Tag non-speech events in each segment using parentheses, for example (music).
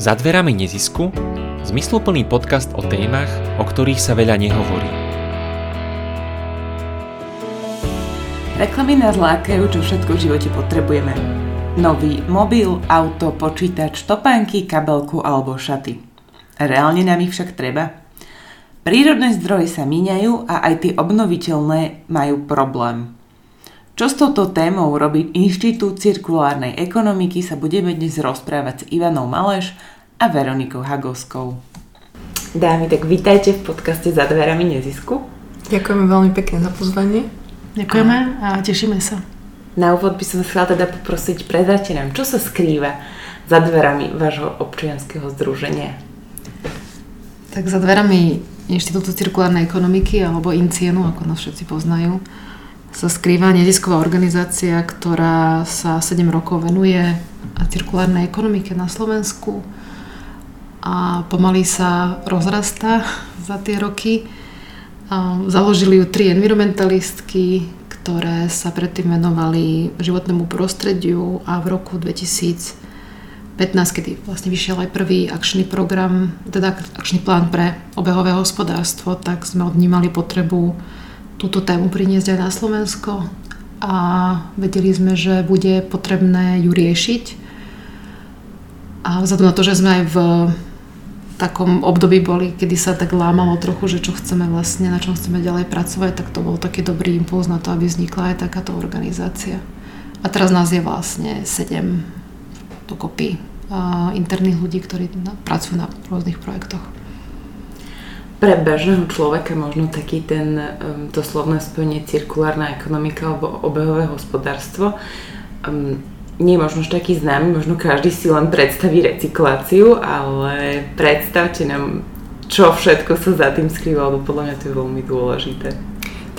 Za dverami nezisku zmysluplný podcast o témach, o ktorých sa veľa nehovorí. Reklamy nás lákajú, čo všetko v živote potrebujeme. Nový mobil, auto, počítač, topánky, kabelku alebo šaty. Reálne nám ich však treba? Prírodné zdroje sa míňajú a aj tie obnoviteľné majú problém. Čo s touto témou robí Inštitút cirkulárnej ekonomiky sa budeme dnes rozprávať s Ivanou Maleš a Veronikou Hagovskou. Dámy, tak vítajte v podcaste Za dverami nezisku. Ďakujeme veľmi pekne za pozvanie. Ďakujeme a tešíme sa. Na úvod by som chcela teda poprosiť, prezrate nám, čo sa skrýva za dverami vášho občianského združenia? Tak za dverami Inštitútu cirkulárnej ekonomiky alebo INCIENu, ako nás všetci poznajú, sa skrýva nezisková organizácia, ktorá sa 7 rokov venuje cirkulárnej ekonomike na Slovensku a pomaly sa rozrastá (laughs) za tie roky. Založili ju tri environmentalistky, ktoré sa predtým venovali životnému prostrediu a v roku 2015, kedy vlastne vyšiel aj prvý akčný program, teda akčný plán pre obehové hospodárstvo, tak sme odnímali potrebu túto tému priniesť aj na Slovensko a vedeli sme, že bude potrebné ju riešiť. A vzhľadom na to, že sme aj v takom období boli, kedy sa tak lámalo trochu, že čo chceme vlastne, na čom chceme ďalej pracovať, tak to bol taký dobrý impuls na to, aby vznikla aj takáto organizácia. A teraz nás je vlastne sedem dokopy interných ľudí, ktorí pracujú na rôznych projektoch pre bežného človeka možno taký ten, um, to slovné spojenie cirkulárna ekonomika alebo obehové hospodárstvo um, nie je možno taký známy, možno každý si len predstaví recykláciu, ale predstavte nám, čo všetko sa za tým skrýva, lebo podľa mňa to je veľmi dôležité.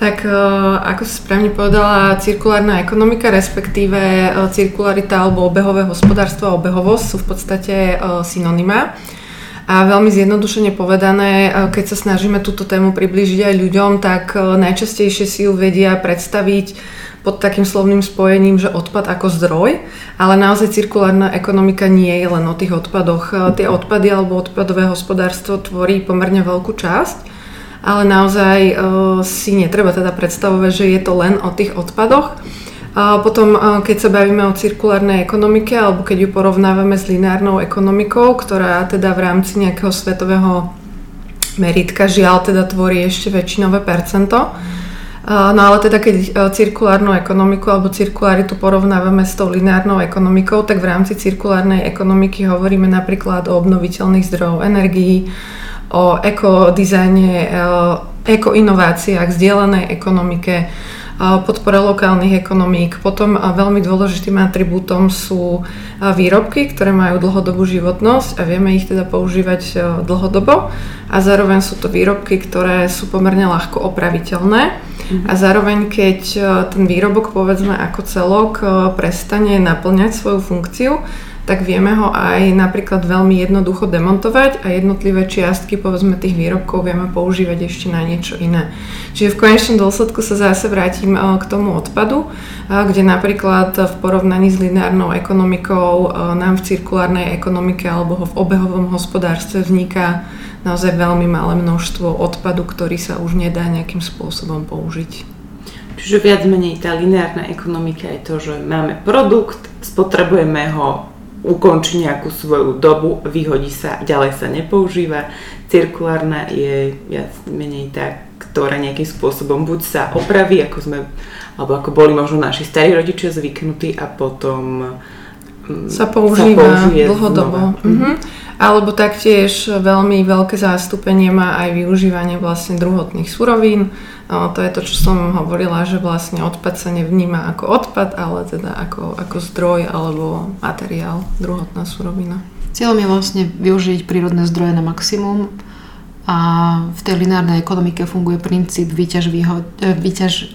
Tak e, ako si správne povedala, cirkulárna ekonomika, respektíve e, cirkularita alebo obehové hospodárstvo a obehovosť sú v podstate e, synonymá. A veľmi zjednodušene povedané, keď sa snažíme túto tému priblížiť aj ľuďom, tak e, najčastejšie si ju vedia predstaviť pod takým slovným spojením, že odpad ako zdroj, ale naozaj cirkulárna ekonomika nie je len o tých odpadoch. E, tie odpady alebo odpadové hospodárstvo tvorí pomerne veľkú časť, ale naozaj e, si netreba teda predstavovať, že je to len o tých odpadoch potom, keď sa bavíme o cirkulárnej ekonomike, alebo keď ju porovnávame s lineárnou ekonomikou, ktorá teda v rámci nejakého svetového meritka žiaľ teda tvorí ešte väčšinové percento. No ale teda keď cirkulárnu ekonomiku alebo cirkularitu porovnávame s tou lineárnou ekonomikou, tak v rámci cirkulárnej ekonomiky hovoríme napríklad o obnoviteľných zdrojov energií, o ekodizajne, ekoinováciách, zdieľanej ekonomike, podpora lokálnych ekonomík. Potom veľmi dôležitým atribútom sú výrobky, ktoré majú dlhodobú životnosť a vieme ich teda používať e, dlhodobo a zároveň sú to výrobky, ktoré sú pomerne ľahko opraviteľné mhm. a zároveň keď e, ten výrobok povedzme ako celok e, prestane naplňať svoju funkciu, tak vieme ho aj napríklad veľmi jednoducho demontovať a jednotlivé čiastky povedzme tých výrobkov vieme používať ešte na niečo iné. Čiže v konečnom dôsledku sa zase vrátim eh, k tomu odpadu, eh, kde napríklad v porovnaní s lineárnou ekonomikou eh, nám v cirkulárnej ekonomike alebo v obehovom hospodárstve vzniká naozaj veľmi malé množstvo odpadu, ktorý sa už nedá nejakým spôsobom použiť. Čiže viac menej tá lineárna ekonomika je to, že máme produkt, spotrebujeme ho ukončí nejakú svoju dobu, vyhodí sa, ďalej sa nepoužíva. Cirkulárna je viac menej tá, ktorá nejakým spôsobom buď sa opraví, ako sme, alebo ako boli možno naši starí rodičia zvyknutí a potom mm, sa používa sa dlhodobo. Mhm. Alebo taktiež veľmi veľké zástupenie má aj využívanie vlastne druhotných surovín, to je to, čo som hovorila, že vlastne odpad sa nevníma ako odpad, ale teda ako, ako zdroj alebo materiál, druhotná surovina. Cieľom je vlastne využiť prírodné zdroje na maximum a v tej lineárnej ekonomike funguje princíp vyťaž, výhoď, e, vyťaž e,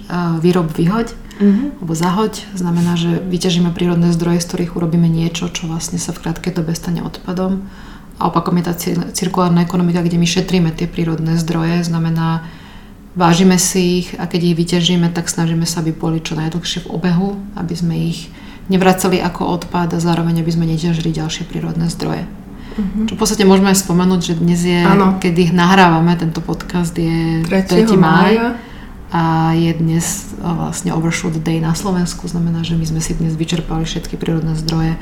výrob, vyhoď mm-hmm. alebo zahoď. Znamená, že vyťažíme prírodné zdroje, z ktorých urobíme niečo, čo vlastne sa v krátkej dobe stane odpadom. A opakom je tá cirkulárna ekonomika, kde my šetríme tie prírodné zdroje, znamená, vážime si ich a keď ich vyťažíme, tak snažíme sa, aby boli čo najdlhšie v obehu, aby sme ich nevracali ako odpad a zároveň aby sme neťažili ďalšie prírodné zdroje. Uh-huh. Čo v podstate môžeme aj spomenúť, že dnes je, ano. kedy nahrávame tento podcast, je 3. 3. máj a je dnes vlastne Overshoot Day na Slovensku, znamená, že my sme si dnes vyčerpali všetky prírodné zdroje,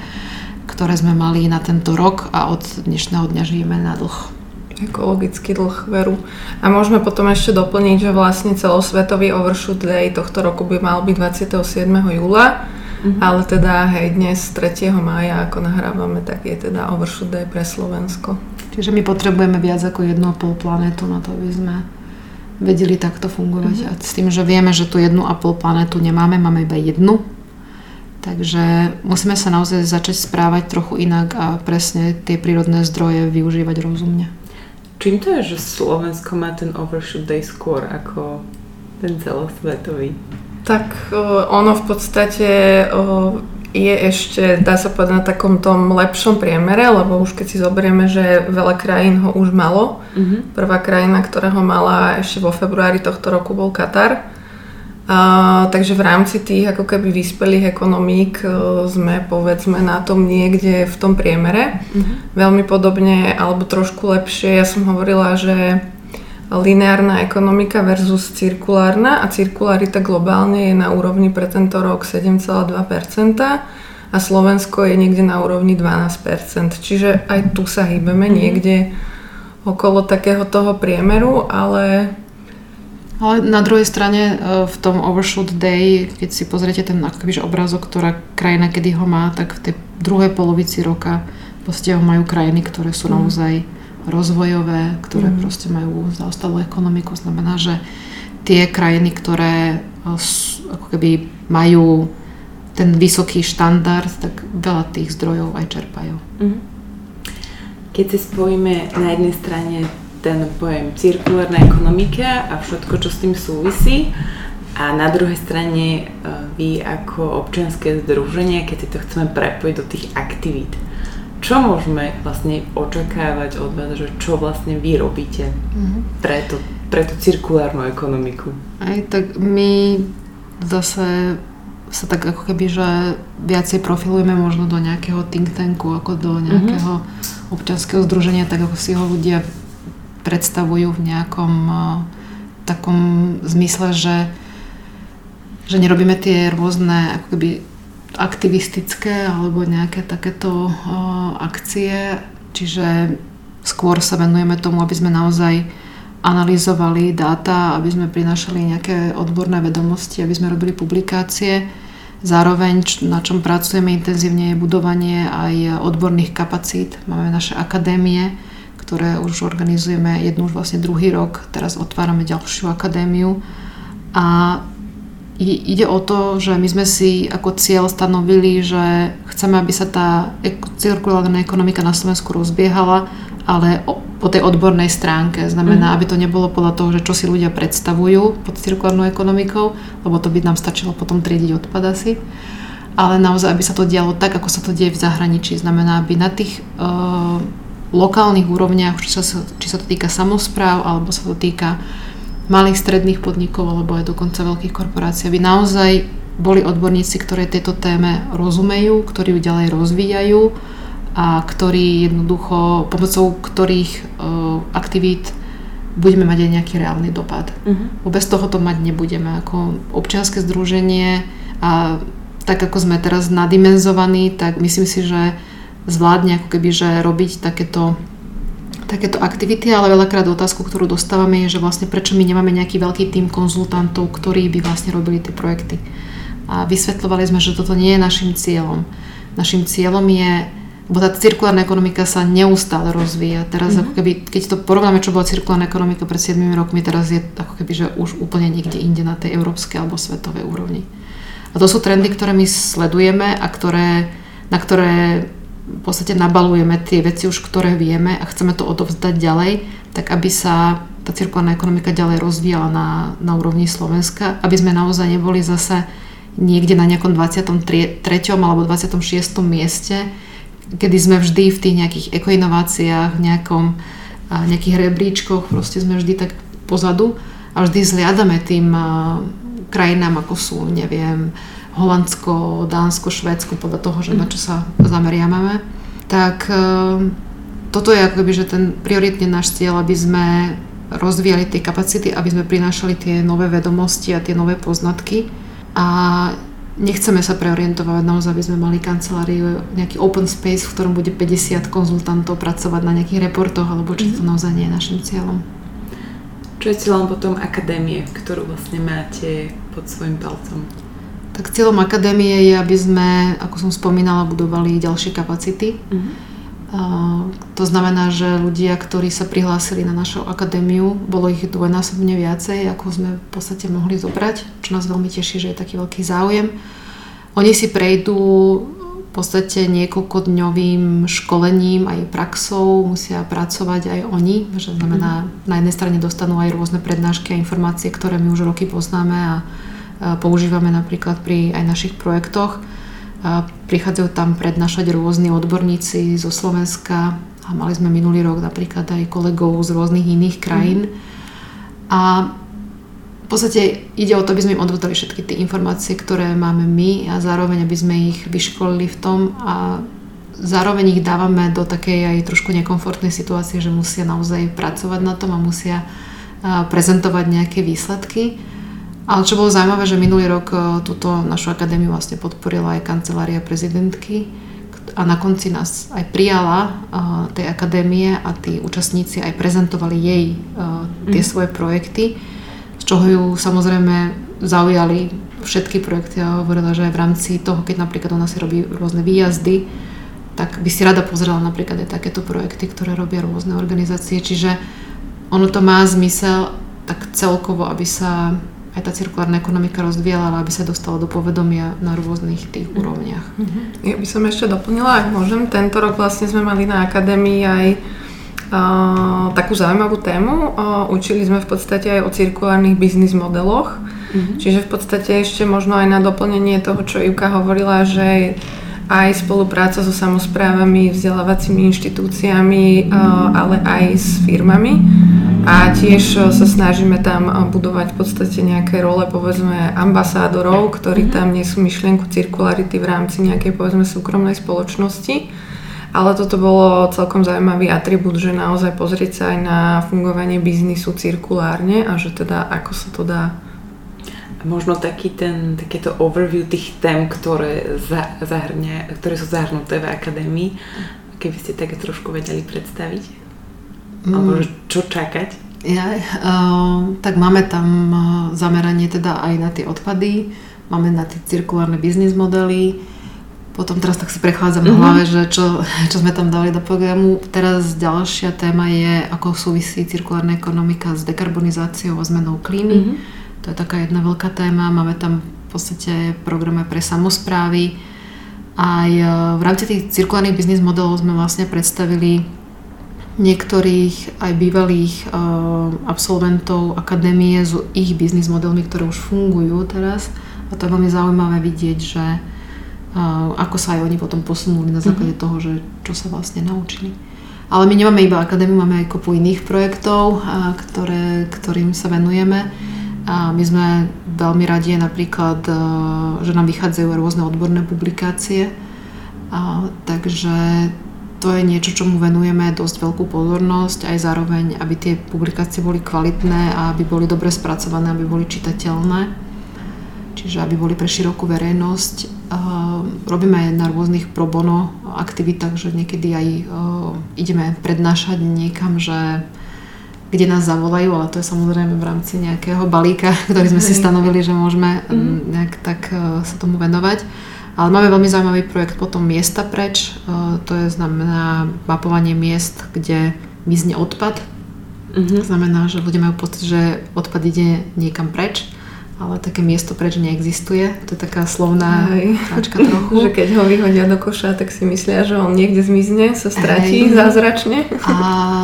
ktoré sme mali na tento rok a od dnešného dňa žijeme na dlh. Ekologický dlh veru. A môžeme potom ešte doplniť, že vlastne celosvetový Overshoot Day tohto roku by mal byť 27. júla, mm-hmm. ale teda hej, dnes 3. mája, ako nahrávame, tak je teda Overshoot Day pre Slovensko. Čiže my potrebujeme viac ako 1,5 planetu na to, aby sme vedeli takto fungovať. Mm-hmm. A s tým, že vieme, že tu jednu a pol planetu nemáme, máme iba jednu. Takže musíme sa naozaj začať správať trochu inak a presne tie prírodné zdroje využívať rozumne. Čím to je, že Slovensko má ten overshoot day skôr ako ten celosvetový? Tak ono v podstate je ešte, dá sa povedať, na takom tom lepšom priemere, lebo už keď si zoberieme, že veľa krajín ho už malo. Mm-hmm. Prvá krajina, ktorá ho mala ešte vo februári tohto roku bol Katar. Takže v rámci tých ako keby vyspelých ekonomík uh, sme povedzme na tom niekde v tom priemere. Mm-hmm. Veľmi podobne alebo trošku lepšie. Ja som hovorila, že lineárna ekonomika versus cirkulárna a cirkularita globálne je na úrovni pre tento rok 7,2% a Slovensko je niekde na úrovni 12%. Čiže aj tu sa hýbeme mm-hmm. niekde okolo takého toho priemeru, ale ale na druhej strane e, v tom Overshoot Day, keď si pozriete ten akoby, obrázok, ktorá krajina kedy ho má, tak v tej druhej polovici roka ho majú krajiny, ktoré sú mm. naozaj rozvojové, ktoré mm. proste majú zaostalú ekonomiku. Znamená, že tie krajiny, ktoré eh, ako keby majú ten vysoký štandard, tak veľa tých zdrojov aj čerpajú. Mm. Keď si spojíme na jednej strane ten pojem cirkulárna ekonomika a všetko, čo s tým súvisí, a na druhej strane eh, vy ako občianske združenie, keď si to chceme prepojiť do tých aktivít, čo môžeme vlastne očakávať od vás, že čo vlastne vy robíte mm-hmm. pre, to, pre tú cirkulárnu ekonomiku? Aj tak my zase sa tak ako keby, že viacej profilujeme možno do nejakého think tanku, ako do nejakého mm-hmm. občanského združenia, tak ako si ho ľudia predstavujú v nejakom uh, takom zmysle, že že nerobíme tie rôzne ako keby aktivistické alebo nejaké takéto akcie, čiže skôr sa venujeme tomu, aby sme naozaj analyzovali dáta, aby sme prinášali nejaké odborné vedomosti, aby sme robili publikácie. Zároveň, na čom pracujeme intenzívne, je budovanie aj odborných kapacít. Máme naše akadémie, ktoré už organizujeme jednu už vlastne druhý rok. Teraz otvárame ďalšiu akadémiu. A ide o to, že my sme si ako cieľ stanovili, že chceme, aby sa tá cirkulárna ekonomika na Slovensku rozbiehala, ale po tej odbornej stránke. Znamená, mm. aby to nebolo podľa toho, že čo si ľudia predstavujú pod cirkulárnou ekonomikou, lebo to by nám stačilo potom triediť odpad asi. Ale naozaj, aby sa to dialo tak, ako sa to deje v zahraničí. Znamená, aby na tých uh, lokálnych úrovniach, či sa, či sa to týka samozpráv, alebo sa to týka malých stredných podnikov alebo aj dokonca veľkých korporácií, aby naozaj boli odborníci, ktoré tejto téme rozumejú, ktorí ju ďalej rozvíjajú a ktorí jednoducho, pomocou ktorých uh, aktivít budeme mať aj nejaký reálny dopad. Uh-huh. Bez toho to mať nebudeme. Ako občianske združenie a tak ako sme teraz nadimenzovaní, tak myslím si, že zvládne ako keby, že robiť takéto takéto aktivity, ale veľakrát otázku, ktorú dostávame je, že vlastne prečo my nemáme nejaký veľký tým konzultantov, ktorí by vlastne robili tie projekty. A vysvetľovali sme, že toto nie je našim cieľom. Našim cieľom je, lebo tá cirkulárna ekonomika sa neustále rozvíja. Teraz mm-hmm. ako keby, keď to porovnáme, čo bola cirkulárna ekonomika pred 7 rokmi, teraz je ako keby, že už úplne niekde inde na tej európskej alebo svetovej úrovni. A to sú trendy, ktoré my sledujeme a ktoré, na ktoré v podstate nabalujeme tie veci už, ktoré vieme a chceme to odovzdať ďalej, tak aby sa tá cirkulárna ekonomika ďalej rozvíjala na, na úrovni Slovenska, aby sme naozaj neboli zase niekde na nejakom 23. alebo 26. mieste, kedy sme vždy v tých nejakých ekoinováciách, nejakom, nejakých rebríčkoch, proste sme vždy tak pozadu a vždy zliadame tým krajinám, ako sú, neviem, Holandsko, Dánsko, Švédsko, podľa toho, že na čo sa zameriavame, tak eh, toto je akoby, že ten prioritne náš cieľ, aby sme rozvíjali tie kapacity, aby sme prinášali tie nové vedomosti a tie nové poznatky. A nechceme sa preorientovať naozaj, aby sme mali kanceláriu, nejaký open space, v ktorom bude 50 konzultantov pracovať na nejakých reportoch, alebo či to mhm. naozaj nie je našim cieľom. Čo je cieľom potom akadémie, ktorú vlastne máte pod svojim palcom? Tak cieľom akadémie je, aby sme, ako som spomínala, budovali ďalšie kapacity. Mm-hmm to znamená, že ľudia, ktorí sa prihlásili na našu akadémiu, bolo ich dvojnásobne viacej, ako sme v podstate mohli zobrať, čo nás veľmi teší, že je taký veľký záujem. Oni si prejdú v podstate niekoľkodňovým školením, aj praxou, musia pracovať aj oni, že znamená, mhm. na jednej strane dostanú aj rôzne prednášky a informácie, ktoré my už roky poznáme a používame napríklad pri aj našich projektoch prichádzajú tam prednášať rôzni odborníci zo Slovenska a mali sme minulý rok napríklad aj kolegov z rôznych iných krajín. A v podstate ide o to, aby sme im odvodali všetky tie informácie, ktoré máme my a zároveň, aby sme ich vyškolili v tom a zároveň ich dávame do takej aj trošku nekomfortnej situácie, že musia naozaj pracovať na tom a musia prezentovať nejaké výsledky. Ale čo bolo zaujímavé, že minulý rok e, túto našu akadémiu vlastne podporila aj kancelária prezidentky a na konci nás aj prijala e, tej akadémie a tí účastníci aj prezentovali jej e, tie mm. svoje projekty, z čoho ju samozrejme zaujali všetky projekty a hovorila, že aj v rámci toho, keď napríklad nás si robí rôzne výjazdy, tak by si rada pozrela napríklad aj takéto projekty, ktoré robia rôzne organizácie, čiže ono to má zmysel tak celkovo, aby sa aj tá cirkulárna ekonomika rozvíjala, ale aby sa dostala do povedomia na rôznych tých mhm. úrovniach. Mm-hmm. Ja by som ešte doplnila, ak môžem. Tento rok vlastne sme mali na akadémii aj uh, takú zaujímavú tému. Uh, učili sme v podstate aj o cirkulárnych biznis modeloch. Mm-hmm. Čiže v podstate ešte možno aj na doplnenie toho, čo Ivka hovorila, že aj spolupráca so samozprávami, vzdelávacími inštitúciami, ale aj s firmami a tiež e, sa snažíme tam e, budovať v podstate nejaké role, povedzme, ambasádorov, ktorí mhm. tam nesú myšlienku cirkularity v rámci nejakej, povedzme, súkromnej spoločnosti. Ale toto bolo celkom zaujímavý atribút, že naozaj pozrieť sa aj na fungovanie biznisu cirkulárne a že teda ako sa to dá možno taký ten, takéto overview tých tém, ktoré, zahrňa, ktoré sú zahrnuté v akadémii, keby ste také trošku vedeli predstaviť? Mm. Alebo čo čakať? Ja, uh, tak máme tam uh, zameranie teda aj na tie odpady, máme na tie cirkulárne biznis modely, potom teraz tak si prechádzam mm-hmm. na hlave, že čo, (laughs) čo sme tam dali do programu. Teraz ďalšia téma je, ako súvisí cirkulárna ekonomika s dekarbonizáciou a zmenou klímy. Mm-hmm. To je taká jedna veľká téma. Máme tam v podstate programy pre samozprávy. Aj e, v rámci tých cirkulárnych biznis modelov sme vlastne predstavili niektorých aj bývalých uh, absolventov akadémie s ich biznis modelmi, ktoré už fungujú teraz. A to je veľmi zaujímavé vidieť, že uh, ako sa aj oni potom posunuli na základe mm-hmm. toho, že čo sa vlastne naučili. Ale my nemáme iba akadémiu, máme aj kopu iných projektov, uh, ktoré, ktorým sa venujeme. A my sme veľmi radi napríklad, že nám vychádzajú rôzne odborné publikácie. A, takže to je niečo, čomu venujeme dosť veľkú pozornosť, aj zároveň, aby tie publikácie boli kvalitné a aby boli dobre spracované, aby boli čitateľné, čiže aby boli pre širokú verejnosť. Robíme aj na rôznych pro bono aktivitách, že niekedy aj ideme prednášať niekam, že kde nás zavolajú, ale to je samozrejme v rámci nejakého balíka, (laughs) ktorý sme si stanovili, že môžeme mhm. nejak tak sa tomu venovať. Ale máme veľmi zaujímavý projekt potom Miesta preč. E, to je znamená mapovanie miest, kde mizne odpad. Mm-hmm. Znamená, že ľudia majú pocit, že odpad ide niekam preč, ale také miesto preč neexistuje. To je taká slovná háčka trochu. (laughs) že keď ho vyhodia do koša, tak si myslia, že on niekde zmizne, sa stratí Hej. zázračne. A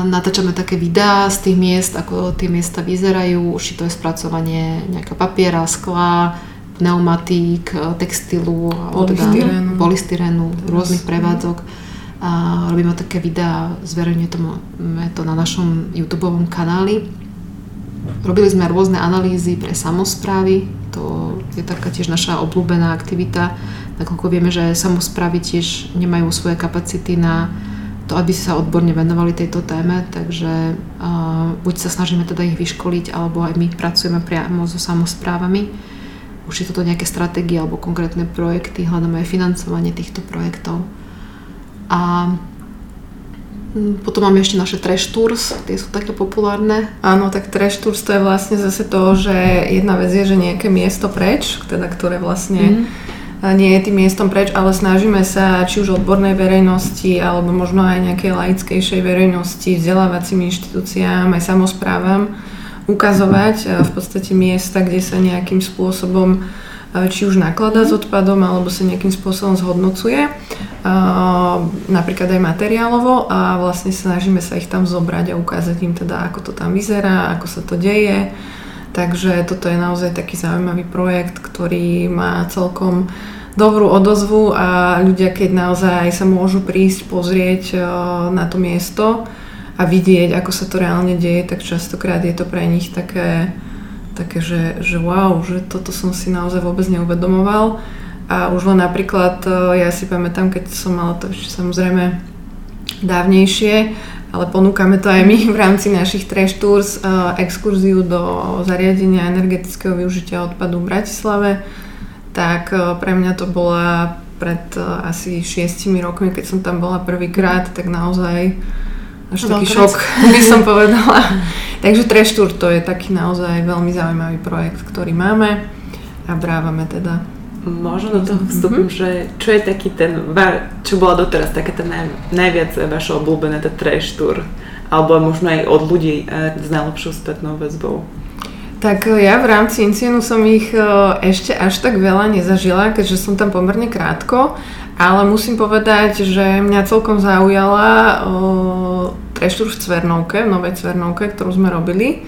natáčame také videá z tých miest, ako tie miesta vyzerajú, či to je spracovanie nejakého papiera, skla, pneumatík, e, textilu, polystyrénu, polystyrénu rôznych prevádzok. A robíme také videá, zverejňujeme to na našom YouTube kanáli. Robili sme rôzne analýzy pre samozprávy, to je taká tiež naša obľúbená aktivita, nakoľko vieme, že samozprávy tiež nemajú svoje kapacity na to, aby sa odborne venovali tejto téme, takže uh, buď sa snažíme teda ich vyškoliť, alebo aj my pracujeme priamo so samozprávami. Už je toto nejaké stratégie alebo konkrétne projekty, hľadáme aj financovanie týchto projektov. A mm, potom máme ešte naše trash tours, tie sú také populárne. Áno, tak trash tours to je vlastne zase to, že jedna vec je, že nejaké miesto preč, teda ktoré vlastne mm nie je tým miestom preč, ale snažíme sa či už odbornej verejnosti alebo možno aj nejakej laickejšej verejnosti, vzdelávacím inštitúciám, aj samozprávam ukazovať v podstate miesta, kde sa nejakým spôsobom či už nakladá s odpadom alebo sa nejakým spôsobom zhodnocuje, napríklad aj materiálovo a vlastne snažíme sa ich tam zobrať a ukázať im teda, ako to tam vyzerá, ako sa to deje, Takže toto je naozaj taký zaujímavý projekt, ktorý má celkom dobrú odozvu a ľudia, keď naozaj sa môžu prísť pozrieť na to miesto a vidieť, ako sa to reálne deje, tak častokrát je to pre nich také, také že, že wow, že toto som si naozaj vôbec neuvedomoval. A už len napríklad, e, ja si pamätám, keď som mala to ešte samozrejme dávnejšie, ale ponúkame to aj my v rámci našich trash tours, uh, exkurziu do zariadenia energetického využitia odpadu v Bratislave, tak uh, pre mňa to bola pred asi šiestimi rokmi, keď som tam bola prvýkrát, tak naozaj až taký šok (laughs) by som povedala. (laughs) Takže trash tour to je taký naozaj veľmi zaujímavý projekt, ktorý máme a brávame teda Možno do toho vstupím, mm-hmm. že čo je taký ten, čo bola doteraz také ten naj, najviac vaše obľúbené, ten trash tour, alebo možno aj od ľudí e, s najlepšou spätnou väzbou? Tak e, ja v rámci Incienu som ich e, ešte až tak veľa nezažila, keďže som tam pomerne krátko, ale musím povedať, že mňa celkom zaujala trash tour v Cvernovke, v Novej Cvernovke, ktorú sme robili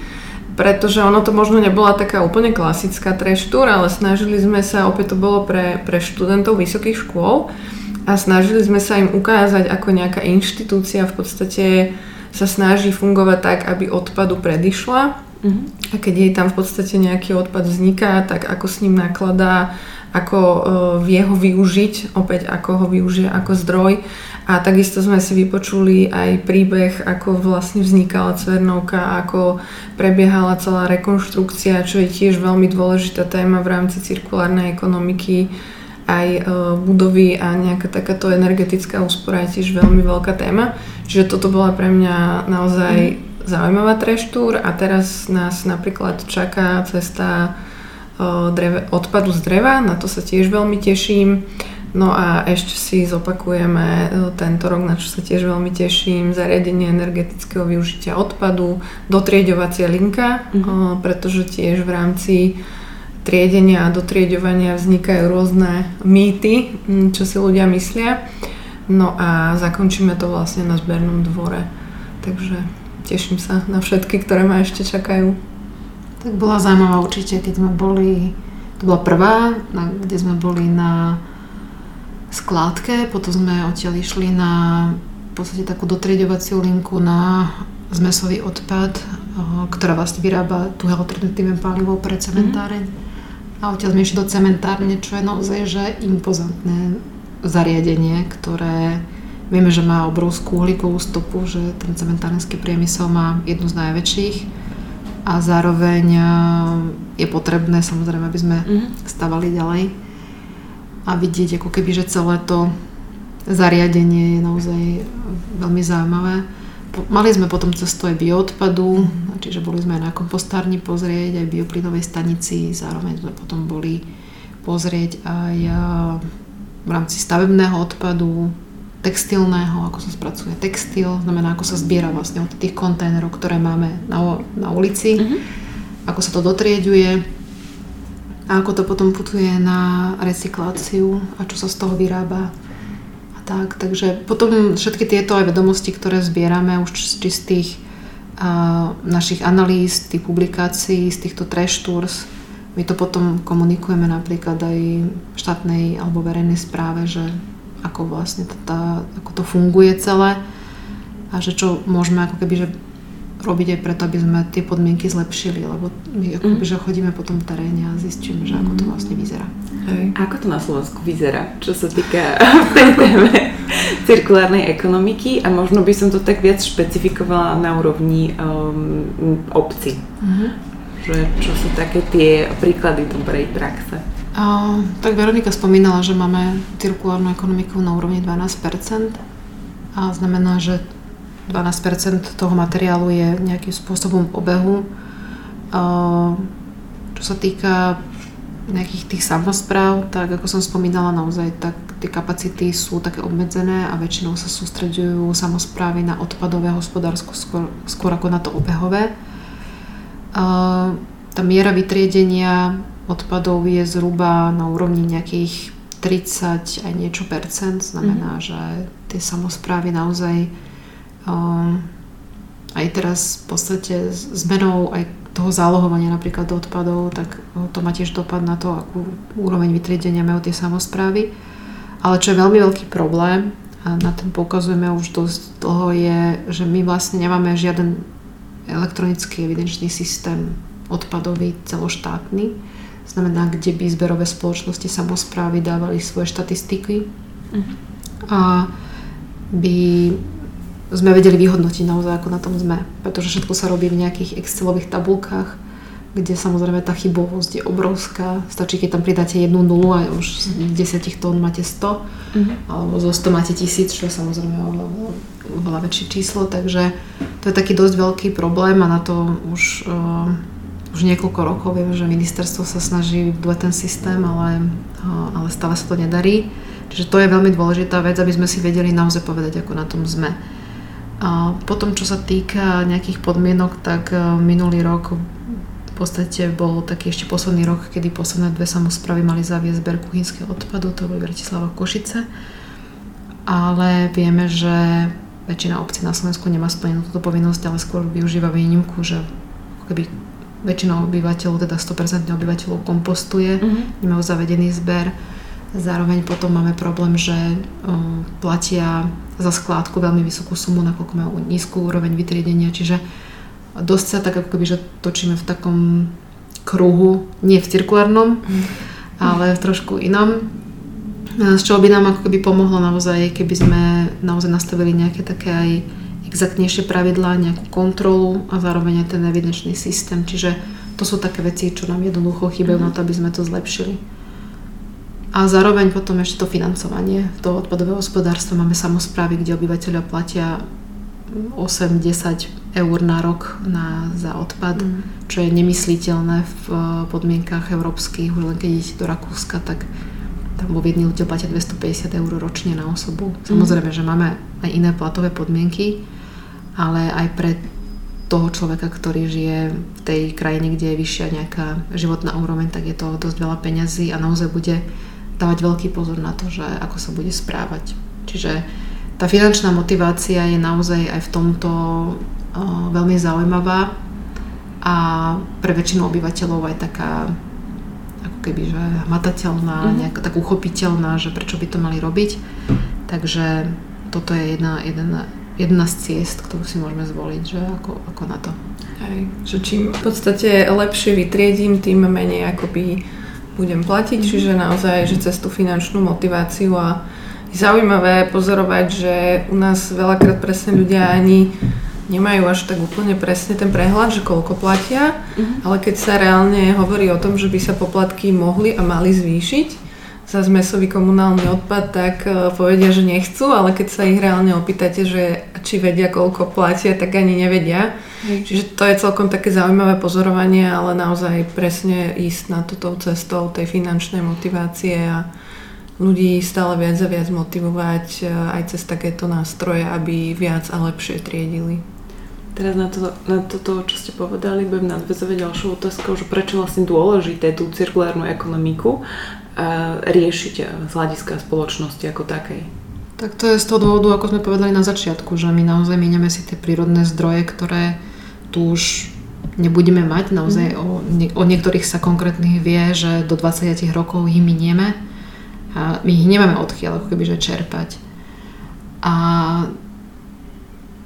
pretože ono to možno nebola taká úplne klasická tour, ale snažili sme sa, opäť to bolo pre, pre študentov vysokých škôl a snažili sme sa im ukázať, ako nejaká inštitúcia v podstate sa snaží fungovať tak, aby odpadu predišla. A keď jej tam v podstate nejaký odpad vzniká, tak ako s ním nakladá, ako uh, vie ho využiť, opäť ako ho využije ako zdroj a takisto sme si vypočuli aj príbeh, ako vlastne vznikala Cvernovka, ako prebiehala celá rekonštrukcia, čo je tiež veľmi dôležitá téma v rámci cirkulárnej ekonomiky. Aj e, budovy a nejaká takáto energetická úspora je tiež veľmi veľká téma. Čiže toto bola pre mňa naozaj mm. Zaujímavá treštúr a teraz nás napríklad čaká cesta dreve, odpadu z dreva, na to sa tiež veľmi teším. No a ešte si zopakujeme tento rok, na čo sa tiež veľmi teším, zariadenie energetického využitia odpadu, dotrieďovacia linka, mm-hmm. pretože tiež v rámci triedenia a dotrieďovania vznikajú rôzne mýty, čo si ľudia myslia. No a zakončíme to vlastne na zbernom dvore. Takže teším sa na všetky, ktoré ma ešte čakajú. Tak bola zaujímavá určite, keď sme boli, to bola prvá, kde sme boli na skládke, potom sme odtiaľ išli na v podstate takú dotrieďovaciu linku na zmesový odpad, ktorá vlastne vyrába tú alternatívne palivo pre cementáreň. Mm-hmm. A odtiaľ sme išli do cementárne, čo je naozaj že impozantné zariadenie, ktoré vieme, že má obrovskú uhlíkovú stopu, že ten cementárenský priemysel má jednu z najväčších a zároveň je potrebné samozrejme, aby sme mm-hmm. stavali ďalej a vidieť ako keby, že celé to zariadenie je naozaj veľmi zaujímavé. Mali sme potom cestu aj bioodpadu, čiže boli sme aj na kompostárni pozrieť, aj bioplynovej stanici, zároveň sme potom boli pozrieť aj v rámci stavebného odpadu, textilného, ako sa spracuje textil, znamená, ako sa zbiera vlastne od tých kontajnerov, ktoré máme na, na ulici, mm-hmm. ako sa to dotrieďuje, a ako to potom putuje na recykláciu a čo sa z toho vyrába. A tak, takže potom všetky tieto aj vedomosti, ktoré zbierame už z čistých a, našich analýz, tých publikácií, z týchto trash tours, my to potom komunikujeme napríklad aj štátnej alebo verejnej správe, že ako vlastne tá, ako to funguje celé a že čo môžeme ako keby že robiť aj preto, aby sme tie podmienky zlepšili, lebo my akoby, že chodíme potom v teréne a zistíme, že ako to vlastne vyzerá. Hej. Ako to na Slovensku vyzerá, čo sa týka (laughs) tej téme cirkulárnej ekonomiky a možno by som to tak viac špecifikovala na úrovni um, obci. Uh-huh. Že, čo sú také tie príklady dobrej praxe? A, tak Veronika spomínala, že máme cirkulárnu ekonomiku na úrovni 12% a znamená, že 12% toho materiálu je nejakým spôsobom v obehu. Čo sa týka nejakých tých samozpráv, tak ako som spomínala naozaj, tak tie kapacity sú také obmedzené a väčšinou sa sústreďujú samozprávy na odpadové hospodársko skôr, skôr ako na to obehové. Tá miera vytriedenia odpadov je zhruba na úrovni nejakých 30 aj niečo percent, znamená, mm. že tie samozprávy naozaj um, aj teraz v podstate zmenou aj toho zálohovania napríklad do odpadov, tak to má tiež dopad na to, akú úroveň vytriedenia majú tie samozprávy. Ale čo je veľmi veľký problém, a na ten poukazujeme už dosť dlho, je, že my vlastne nemáme žiaden elektronický evidenčný systém odpadový celoštátny. Znamená, kde by zberové spoločnosti samozprávy dávali svoje štatistiky. Uh-huh. A by sme vedeli vyhodnotiť naozaj, ako na tom sme. Pretože všetko sa robí v nejakých Excelových tabulkách, kde samozrejme tá chybovosť je obrovská. Stačí, keď tam pridáte jednu nulu a už z 10 tón máte 100, mm-hmm. alebo zo 100 máte 1000, čo je samozrejme oveľa väčšie číslo. Takže to je taký dosť veľký problém a na to už, uh, už niekoľko rokov viem, že ministerstvo sa snaží vybudovať ten systém, ale, ale stále sa to nedarí. Čiže to je veľmi dôležitá vec, aby sme si vedeli naozaj povedať, ako na tom sme. A potom, čo sa týka nejakých podmienok, tak e, minulý rok v podstate bol taký ešte posledný rok, kedy posledné dve samozpravy mali zaviesť zber kuchynského odpadu, to boli Bratislava Košice. Ale vieme, že väčšina obcí na Slovensku nemá splnenú túto povinnosť, ale skôr využíva výnimku, že keby väčšina obyvateľov, teda 100% obyvateľov kompostuje, mm-hmm. nemajú zavedený zber Zároveň potom máme problém, že platia za skládku veľmi vysokú sumu, nakoľko majú nízku úroveň vytriedenia, čiže dosť sa tak ako keby, že točíme v takom kruhu, nie v cirkulárnom, mm. ale v trošku inom. Z čoho by nám ako keby pomohlo naozaj, keby sme naozaj nastavili nejaké také aj exaktnejšie pravidlá, nejakú kontrolu a zároveň aj ten evidenčný systém. Čiže to sú také veci, čo nám jednoducho chýbajú mm. na to, aby sme to zlepšili. A zároveň potom ešte to financovanie toho odpadového hospodárstva. Máme samozprávy, kde obyvateľia platia 8-10 eur na rok na, za odpad, mm. čo je nemysliteľné v eh, podmienkach európskych. Už len keď idete do Rakúska, tak tam vo Viedni ľudia platia 250 eur ročne na osobu. Mm. Samozrejme, že máme aj iné platové podmienky, ale aj pre toho človeka, ktorý žije v tej krajine, kde je vyššia nejaká životná úroveň, tak je to dosť veľa peňazí a naozaj bude dávať veľký pozor na to, že ako sa bude správať. Čiže tá finančná motivácia je naozaj aj v tomto uh, veľmi zaujímavá a pre väčšinu obyvateľov aj taká ako keby, že hmatateľná, mm-hmm. nejak tak uchopiteľná, že prečo by to mali robiť. Takže toto je jedna, jedna, jedna z ciest, ktorú si môžeme zvoliť, že ako, ako na to. Hej, že čím v podstate lepšie vytriedím, tým menej akoby budem platiť, mm. čiže naozaj, že cez tú finančnú motiváciu a je zaujímavé pozorovať, že u nás veľakrát presne ľudia ani nemajú až tak úplne presne ten prehľad, že koľko platia, mm. ale keď sa reálne hovorí o tom, že by sa poplatky mohli a mali zvýšiť, za zmesový komunálny odpad, tak e, povedia, že nechcú, ale keď sa ich reálne opýtate, že či vedia, koľko platia, tak ani nevedia. Čiže to je celkom také zaujímavé pozorovanie, ale naozaj presne ísť na túto cestou tej finančnej motivácie a ľudí stále viac a viac motivovať e, aj cez takéto nástroje, aby viac a lepšie triedili. Teraz na, to, na toto, čo ste povedali, budem nadvezovať ďalšou otázkou, že prečo vlastne dôležité tú cirkulárnu ekonomiku riešiť z hľadiska spoločnosti ako takej? Tak to je z toho dôvodu, ako sme povedali na začiatku, že my naozaj míňame si tie prírodné zdroje, ktoré tu už nebudeme mať. Naozaj mm. o, o niektorých sa konkrétnych vie, že do 20 rokov ich minieme a my ich nemáme odkiaľ ako keby, že čerpať. A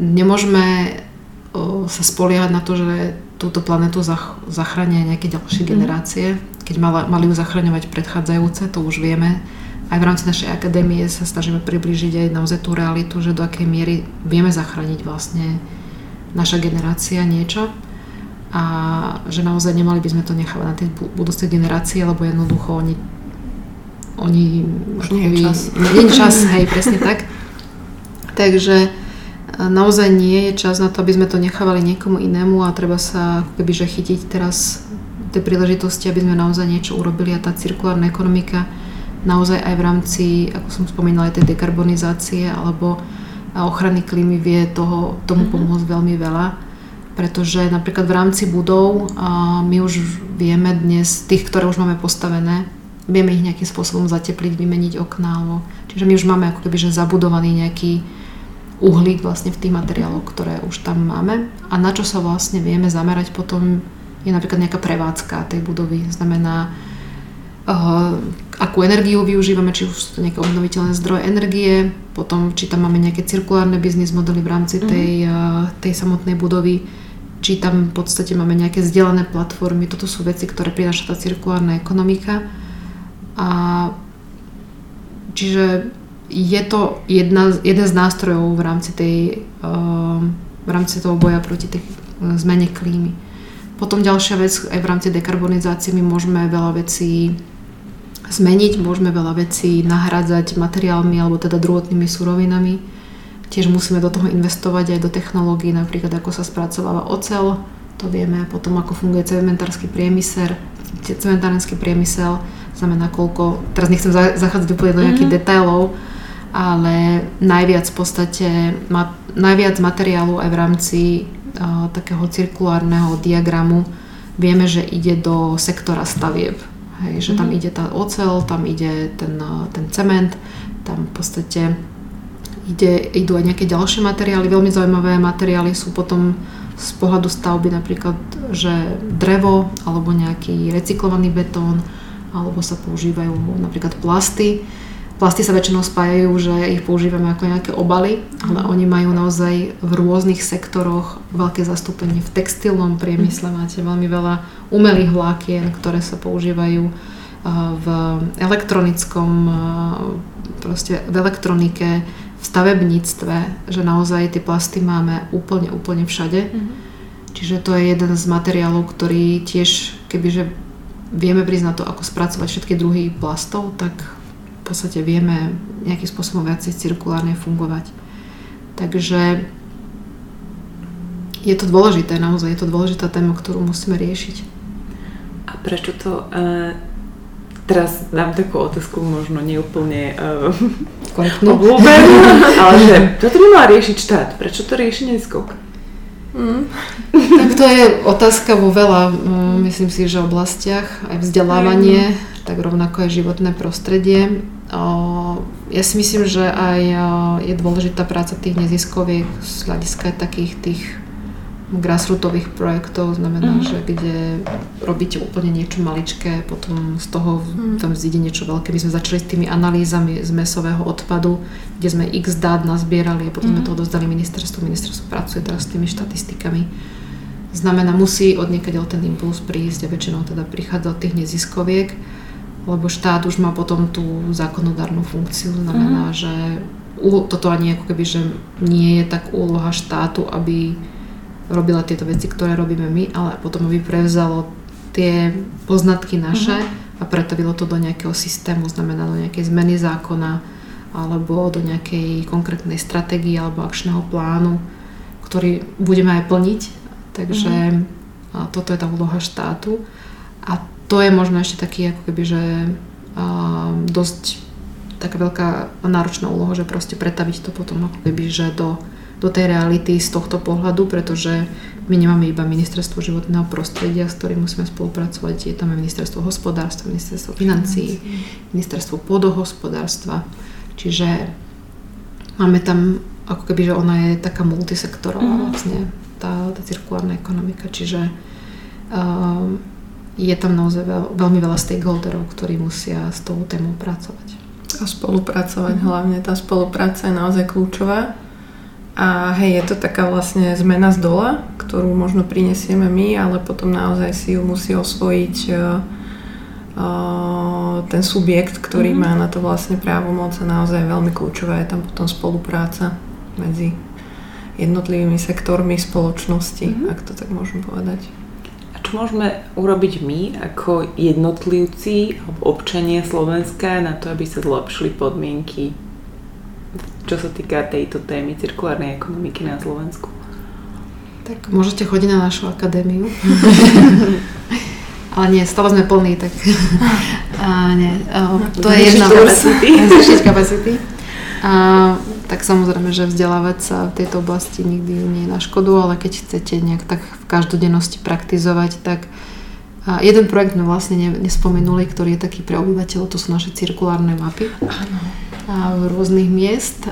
nemôžeme sa spoliehať na to, že túto planetu zach- zachránia nejaké ďalšie mm. generácie. Keď mala, mali ju zachraňovať predchádzajúce, to už vieme. Aj v rámci našej akadémie sa snažíme približiť aj naozaj tú realitu, že do akej miery vieme zachrániť vlastne naša generácia niečo a že naozaj nemali by sme to nechávať na tie budúce generácie, lebo jednoducho oni oni už nie je čas. Nie je čas, hej, presne tak. (laughs) Takže naozaj nie je čas na to, aby sme to nechávali niekomu inému a treba sa keby že chytiť teraz tej príležitosti, aby sme naozaj niečo urobili a tá cirkulárna ekonomika naozaj aj v rámci, ako som spomínala, tej dekarbonizácie alebo ochrany klímy vie toho, tomu mm-hmm. pomôcť veľmi veľa pretože napríklad v rámci budov my už vieme dnes, tých, ktoré už máme postavené, vieme ich nejakým spôsobom zatepliť, vymeniť okná, alebo, čiže my už máme ako keby že zabudovaný nejaký uhlík vlastne v tých materiáloch, ktoré už tam máme a na čo sa vlastne vieme zamerať potom je napríklad nejaká prevádzka tej budovy, znamená uh, akú energiu využívame, či už sú to nejaké obnoviteľné zdroje energie, potom či tam máme nejaké cirkulárne biznis modely v rámci mhm. tej, uh, tej samotnej budovy, či tam v podstate máme nejaké zdieľané platformy. Toto sú veci, ktoré prináša tá cirkulárna ekonomika. A čiže je to jedna, jeden z nástrojov v rámci, tej, ehm, v rámci toho boja proti tej e, zmene klímy. Potom ďalšia vec, aj v rámci dekarbonizácie my môžeme veľa vecí zmeniť, môžeme veľa vecí nahradzať materiálmi alebo teda druhotnými surovinami Tiež musíme do toho investovať aj do technológií, napríklad ako sa spracováva ocel, to vieme, potom ako funguje cementársky priemysel, cementárenský priemysel, znamená koľko, teraz nechcem zachádzať úplne do nejakých mm-hmm. detailov, ale najviac v podstate, ma, najviac materiálu aj v rámci uh, takého cirkulárneho diagramu vieme, že ide do sektora stavieb. Hej, že tam mhm. ide tá ocel, tam ide ten, ten cement, tam v podstate ide, idú aj nejaké ďalšie materiály. Veľmi zaujímavé materiály sú potom z pohľadu stavby napríklad, že drevo alebo nejaký recyklovaný betón alebo sa používajú napríklad plasty. Plasty sa väčšinou spájajú, že ich používame ako nejaké obaly, ale mhm. oni majú naozaj v rôznych sektoroch veľké zastúpenie. V textilnom priemysle mhm. máte veľmi veľa umelých vlákien, ktoré sa používajú v elektronickom, proste v elektronike, v stavebníctve, že naozaj tie plasty máme úplne, úplne všade. Mm-hmm. Čiže to je jeden z materiálov, ktorý tiež, kebyže vieme prísť na to, ako spracovať všetky druhy plastov, tak podstate vieme nejakým spôsobom viacej cirkulárne fungovať. Takže je to dôležité, naozaj je to dôležitá téma, ktorú musíme riešiť. A prečo to uh, teraz dám takú otázku, možno neúplne uh, obľúbenú, (laughs) ale že toto by mala riešiť štát. Prečo to rieši neskok? Mm. tak to je otázka vo veľa, myslím si, že oblastiach, aj vzdelávanie, mm. tak rovnako aj životné prostredie. Ja si myslím, že aj je dôležitá práca tých neziskoviek z hľadiska takých tých grassrootových projektov, znamená, mm-hmm. že kde robíte úplne niečo maličké, potom z toho mm. tam zíde niečo veľké. My sme začali s tými analýzami z mesového odpadu, kde sme x dát nazbierali a potom mm-hmm. sme to odozdali ministerstvu. Ministerstvo pracuje teraz s tými štatistikami. Znamená, musí od ten impuls prísť a väčšinou teda prichádza od tých neziskoviek, lebo štát už má potom tú zákonodárnu funkciu. Znamená, mm-hmm. že toto ani ako keby, že nie je tak úloha štátu, aby robila tieto veci, ktoré robíme my, ale potom aby prevzalo tie poznatky naše uh-huh. a pretavilo to do nejakého systému, znamená do nejakej zmeny zákona alebo do nejakej konkrétnej stratégie alebo akčného plánu, ktorý budeme aj plniť. Takže uh-huh. toto je tá úloha štátu. A to je možno ešte taký ako keby, že a, dosť taká veľká náročná úloha, že proste pretaviť to potom ako keby, že do do tej reality z tohto pohľadu, pretože my nemáme iba ministerstvo životného prostredia, s ktorým musíme spolupracovať. Je tam aj ministerstvo hospodárstva, ministerstvo financií, ministerstvo pôdohospodárstva. Čiže máme tam, ako keby, že ona je taká multisektorová mm-hmm. vlastne, tá, tá cirkulárna ekonomika. Čiže uh, je tam naozaj veľ, veľmi veľa stakeholderov, ktorí musia s tou témou pracovať. A spolupracovať mm-hmm. hlavne. Tá spolupráca je naozaj kľúčová A hej, je to taká vlastne zmena z dola, ktorú možno prinesieme my, ale potom naozaj si ju musí osvojiť uh, uh, ten subjekt, ktorý mm-hmm. má na to vlastne právomoc a naozaj veľmi kľúčová je tam potom spolupráca medzi jednotlivými sektormi spoločnosti, mm-hmm. ak to tak môžem povedať. Čo môžeme urobiť my ako jednotlivci alebo občania Slovenska na to, aby sa zlepšili podmienky čo sa týka tejto témy cirkulárnej ekonomiky na Slovensku? Tak môžete chodiť na našu akadémiu. (laughs) Ale nie, stále sme plní, tak (laughs) a nie, a, to je jedna vec. Zvyšiť kapacity. A, tak samozrejme, že vzdelávať sa v tejto oblasti nikdy nie je na škodu, ale keď chcete nejak tak v každodennosti praktizovať, tak a jeden projekt sme vlastne nespomenuli, ktorý je taký pre obyvateľov, to sú naše cirkulárne mapy. Áno v rôznych miest,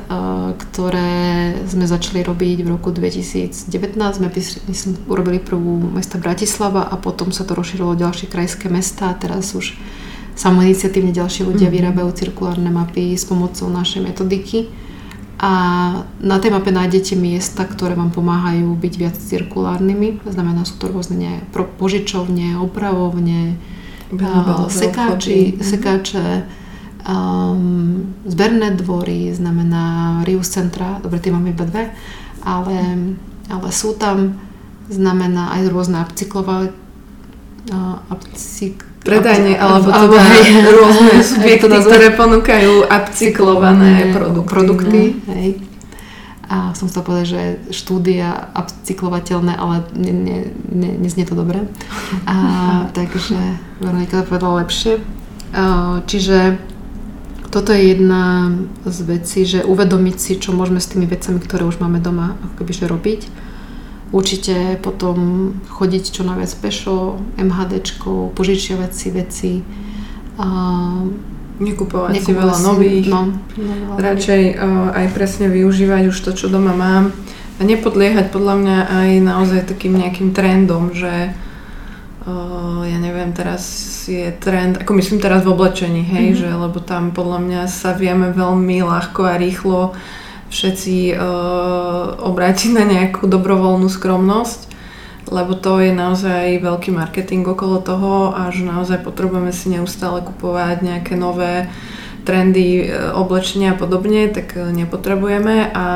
ktoré sme začali robiť v roku 2019. Sme myslím, urobili prvú mesta Bratislava a potom sa to rozšírilo ďalšie krajské mesta a teraz už samoiniciatívne ďalší ľudia mm-hmm. vyrábajú cirkulárne mapy s pomocou našej metodiky. A na tej mape nájdete miesta, ktoré vám pomáhajú byť viac cirkulárnymi. Znamená, sú to rôzne požičovne, opravovne, sekáči, sekáče, Um, zberné dvory, znamená Rius centra, dobre, tie máme iba dve, ale, ale sú tam, znamená aj rôzne upcyklové uh, upcyk, predajne, alebo teda aj, rôzne subjekty, ktoré ponúkajú upcyklované produkty. produkty mm, hej. A som chcela povedať, že štúdia upcyklovateľné, ale ne, ne, ne, neznie to dobre. (laughs) A, takže Veronika to povedala lepšie. Čiže toto je jedna z vecí, že uvedomiť si, čo môžeme s tými vecami, ktoré už máme doma, akoby, že robiť. Určite potom chodiť čo najviac pešo, MHDčkou, požičiavať si veci. A Nekupovať si veľa si, nových. No, no, Radšej uh, aj presne využívať už to, čo doma mám. A nepodliehať podľa mňa aj naozaj takým nejakým trendom, že uh, ja neviem, teraz je trend, ako myslím teraz v oblečení, hej, mm-hmm. že lebo tam podľa mňa sa vieme veľmi ľahko a rýchlo všetci uh, obrátiť na nejakú dobrovoľnú skromnosť, lebo to je naozaj veľký marketing okolo toho a že naozaj potrebujeme si neustále kupovať nejaké nové trendy, oblečenia a podobne, tak nepotrebujeme a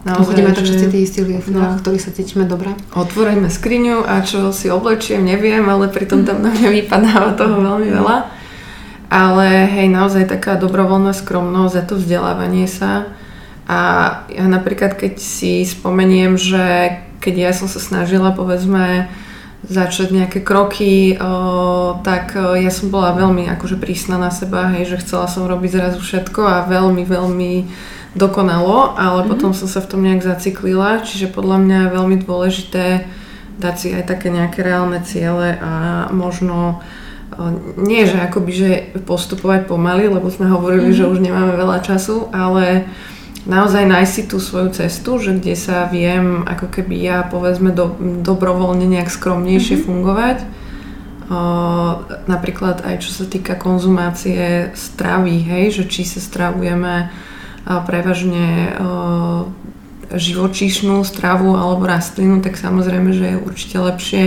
Naozaj, Budeme to všetci tí istí ľudia, no. ktorí sa cítime dobre. Otvoríme skriňu a čo si oblečiem, neviem, ale pritom tam na mňa vypadáva toho veľmi veľa. Ale hej, naozaj taká dobrovoľná skromnosť a to vzdelávanie sa. A ja napríklad, keď si spomeniem, že keď ja som sa snažila, povedzme, začať nejaké kroky, o, tak o, ja som bola veľmi akože prísna na seba, hej, že chcela som robiť zrazu všetko a veľmi, veľmi dokonalo, ale mm-hmm. potom som sa v tom nejak zaciklila, čiže podľa mňa je veľmi dôležité dať si aj také nejaké reálne ciele a možno nie, že akoby, že postupovať pomaly, lebo sme hovorili, mm-hmm. že už nemáme veľa času, ale naozaj nájsť si tú svoju cestu, že kde sa viem ako keby ja povedzme do, dobrovoľne nejak skromnejšie mm-hmm. fungovať. O, napríklad aj čo sa týka konzumácie stravy, hej, že či sa stravujeme prevažne živočíšnu stravu alebo rastlinu, tak samozrejme, že je určite lepšie,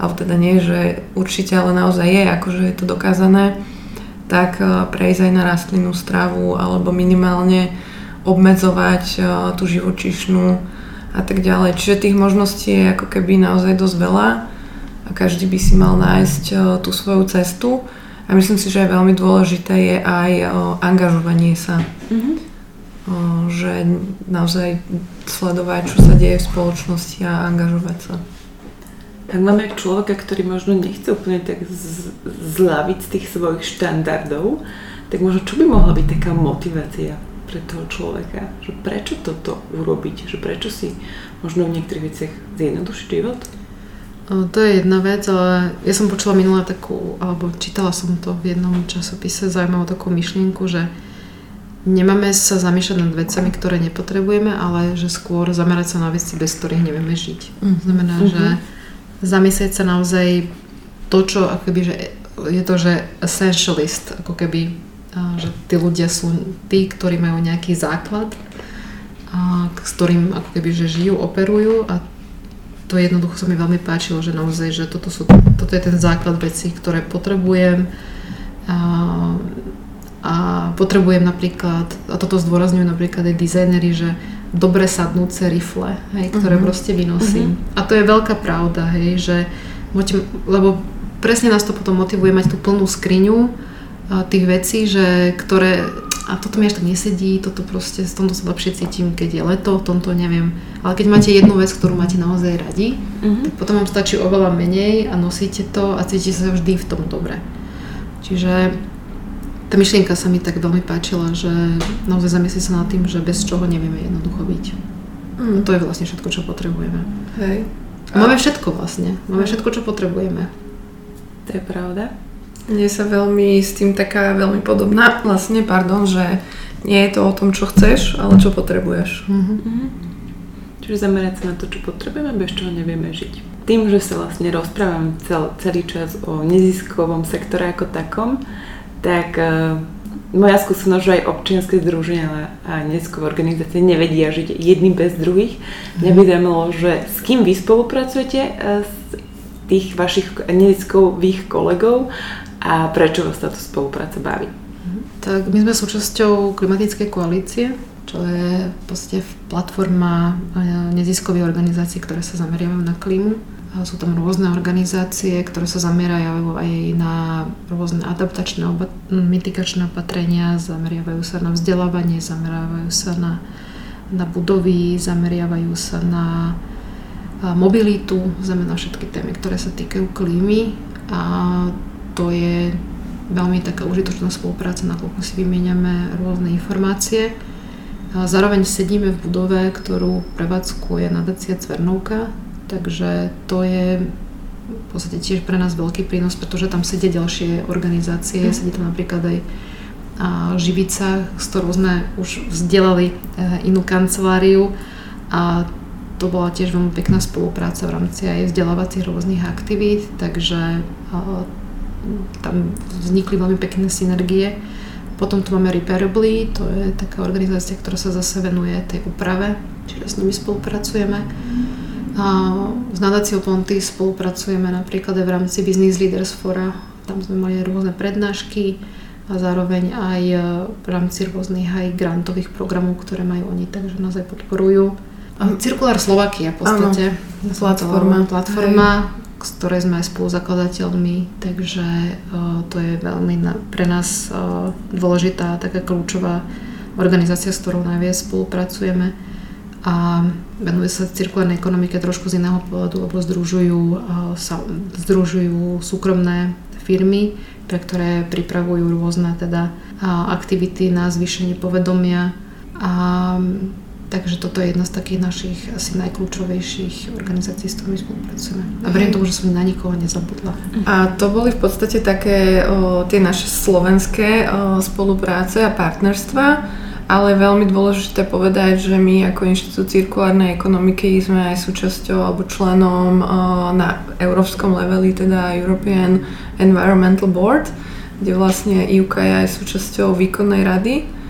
alebo teda nie, že určite, ale naozaj je, akože je to dokázané, tak prejsť aj na rastlinnú stravu alebo minimálne obmedzovať tú živočíšnu a tak ďalej. Čiže tých možností je ako keby naozaj dosť veľa a každý by si mal nájsť tú svoju cestu a myslím si, že aj veľmi dôležité je aj angažovanie sa. Mm-hmm že naozaj sledovať, čo sa deje v spoločnosti a angažovať sa. Tak máme človeka, ktorý možno nechce úplne tak zľaviť z tých svojich štandardov, tak možno čo by mohla byť taká motivácia pre toho človeka? Že prečo toto urobiť? Že prečo si možno v niektorých veciach zjednodušiť život? To je jedna vec, ale ja som počula minulé takú, alebo čítala som to v jednom časopise, zaujímavú takú myšlienku, že nemáme sa zamýšľať nad vecami, ktoré nepotrebujeme, ale že skôr zamerať sa na veci, bez ktorých nevieme žiť. Mm. Znamená, mm-hmm. že zamyslieť sa naozaj to, čo akoby, že je to, že essentialist, ako keby, že tí ľudia sú tí, ktorí majú nejaký základ a, s ktorým ako keby, že žijú, operujú a to jednoducho sa mi veľmi páčilo, že naozaj, že toto, sú, toto je ten základ vecí, ktoré potrebujem a, a potrebujem napríklad, a toto zdôrazňujú napríklad aj dizajneri, že dobre sadnúce rifle, hej, ktoré uh-huh. proste vynosím. Uh-huh. A to je veľká pravda, hej, že lebo presne nás to potom motivuje mať tú plnú skriňu tých vecí, že ktoré a toto mi až tak nesedí, toto proste, z tomto sa lepšie cítim, keď je leto, v tomto neviem. Ale keď máte jednu vec, ktorú máte naozaj radi, uh-huh. tak potom vám stačí oveľa menej a nosíte to a cítite sa vždy v tom dobre. Čiže tá myšlienka sa mi tak veľmi páčila, že naozaj zamyslieť sa nad tým, že bez čoho nevieme jednoducho byť. Mm. To je vlastne všetko, čo potrebujeme. Hej. A... Máme všetko vlastne. Máme všetko, čo potrebujeme. To je pravda. Mne sa veľmi s tým taká veľmi podobná, vlastne, pardon, že nie je to o tom, čo chceš, ale čo potrebuješ. Mm-hmm. Mm-hmm. Čiže zamerať sa na to, čo potrebujeme, bez čoho nevieme žiť. Tým, že sa vlastne rozprávam cel, celý čas o neziskovom sektore ako takom, tak uh, moja skúsenosť, že aj občianske združenia a neziskové organizácie nevedia žiť jedným bez druhých. Mňa by zaujímalo, že s kým vy spolupracujete uh, s tých vašich neziskových kolegov a prečo vás táto spolupráca baví? Tak my sme súčasťou klimatickej koalície, čo je v podstate platforma e, neziskových organizácií, ktoré sa zameriavajú na klímu. Sú tam rôzne organizácie, ktoré sa zamerajú aj na rôzne adaptačné, mitigačné opatrenia, zameriavajú sa na vzdelávanie, zameriavajú sa na, na budovy, zameriavajú sa na mobilitu, znamená všetky témy, ktoré sa týkajú klímy. A to je veľmi taká užitočná spolupráca, nakoľko si vymieňame rôzne informácie. Zároveň sedíme v budove, ktorú prevádzkuje nadácia Cvernovka, takže to je v podstate tiež pre nás veľký prínos, pretože tam sedia ďalšie organizácie, mm. sedí tam napríklad aj Živica, s ktorou sme už vzdelali e, inú kanceláriu a to bola tiež veľmi pekná spolupráca v rámci aj vzdelávacích rôznych aktivít, takže tam vznikli veľmi pekné synergie. Potom tu máme Repairably, to je taká organizácia, ktorá sa zase venuje tej úprave, čiže s nimi spolupracujeme. A s nadáciou Ponty spolupracujeme napríklad aj v rámci Business Leaders Fora, tam sme mali rôzne prednášky a zároveň aj v rámci rôznych aj grantových programov, ktoré majú oni, takže nás aj podporujú. Cirkulár Slovakia v podstate. Áno, platforma. Platforma, z ktorej sme aj spoluzakladateľmi, takže uh, to je veľmi na, pre nás uh, dôležitá taká kľúčová organizácia, s ktorou najviac spolupracujeme a venuje sa cirkulárnej ekonomike trošku z iného pohľadu, lebo združujú, uh, sa, združujú súkromné firmy, pre ktoré pripravujú rôzne teda aktivity na zvýšenie povedomia a Takže toto je jedna z takých našich asi najkľúčovejších organizácií, s ktorými spolupracujeme. A verím tomu, že som na nikoho nezabudla. A to boli v podstate také o, tie naše slovenské o, spolupráce a partnerstva, ale veľmi dôležité povedať, že my ako Inštitút cirkulárnej ekonomiky sme aj súčasťou alebo členom o, na európskom leveli, teda European Environmental Board, kde vlastne IUK je aj súčasťou výkonnej rady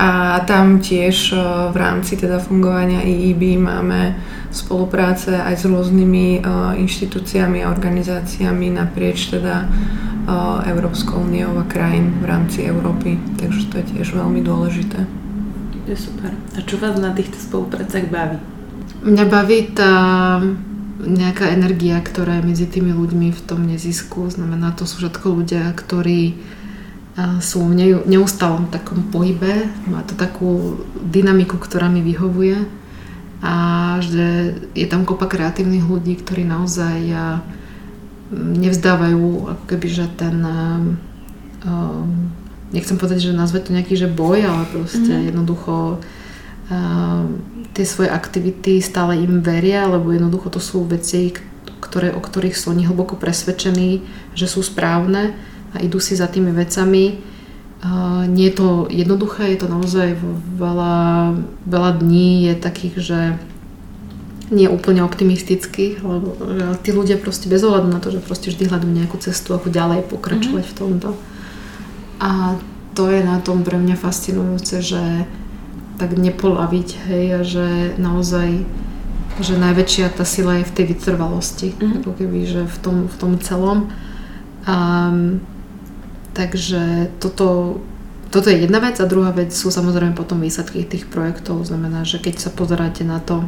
a tam tiež e, v rámci teda fungovania EEB máme spolupráce aj s rôznymi uh, inštitúciami a organizáciami naprieč teda uh, Európskou úniou a krajín v rámci Európy. Takže to je tiež veľmi dôležité. Je super. A čo vás na týchto spoluprácach baví? Mňa baví tá nejaká energia, ktorá je medzi tými ľuďmi v tom nezisku. Znamená, to sú všetko ľudia, ktorí sú v neustálom takom pohybe, má to takú dynamiku, ktorá mi vyhovuje a že je tam kopa kreatívnych ľudí, ktorí naozaj nevzdávajú ako keby, že ten nechcem povedať, že nazve to nejaký že boj, ale proste mm-hmm. jednoducho tie svoje aktivity stále im veria, lebo jednoducho to sú veci, ktoré, o ktorých sú oni hlboko presvedčení, že sú správne a idú si za tými vecami. Nie je to jednoduché, je to naozaj veľa, veľa dní je takých, že nie úplne optimistických, lebo tí ľudia proste bez ohľadu na to, že proste vždy hľadajú nejakú cestu, ako ďalej pokračovať mm-hmm. v tomto. A to je na tom pre mňa fascinujúce, že tak nepolaviť, hej, a že naozaj že najväčšia tá sila je v tej vytrvalosti, mm-hmm. ako keby, že v tom, v tom celom. Um, takže toto, toto je jedna vec a druhá vec sú samozrejme potom výsledky tých projektov, znamená, že keď sa pozeráte na to,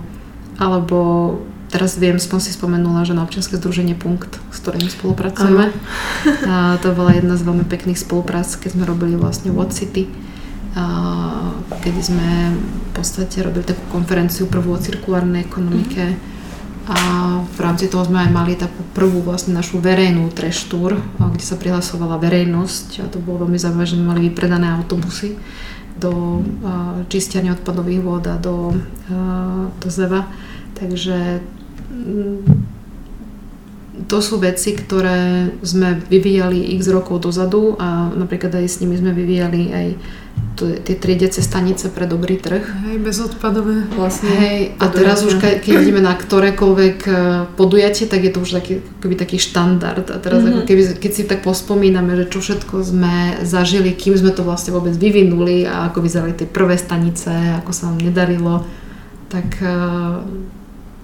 alebo teraz viem, som si spomenula, že na občianske združenie Punkt, s ktorým spolupracujeme, (laughs) a to bola jedna z veľmi pekných spoluprác, keď sme robili vlastne What City, kedy sme v podstate robili takú konferenciu prvú o cirkulárnej ekonomike a v rámci toho sme aj mali takú prvú vlastne našu verejnú treštúr, kde sa prihlasovala verejnosť a to bolo veľmi zaujímavé, že sme mali vypredané autobusy do čistiania odpadových vôd a do, do zeva. Takže mm, to sú veci, ktoré sme vyvíjali x rokov dozadu a napríklad aj s nimi sme vyvíjali aj tie triediace stanice pre dobrý trh. Hej, bezodpadové vlastne. Hej, a teraz už keď ideme na ktorékoľvek e, podujatie, tak je to už taký, keby taký štandard. A teraz mm-hmm. ako keby, keď si tak pospomíname, že čo všetko sme zažili, kým sme to vlastne vôbec vyvinuli a ako vyzerali tie prvé stanice, ako sa nám nedarilo, tak e,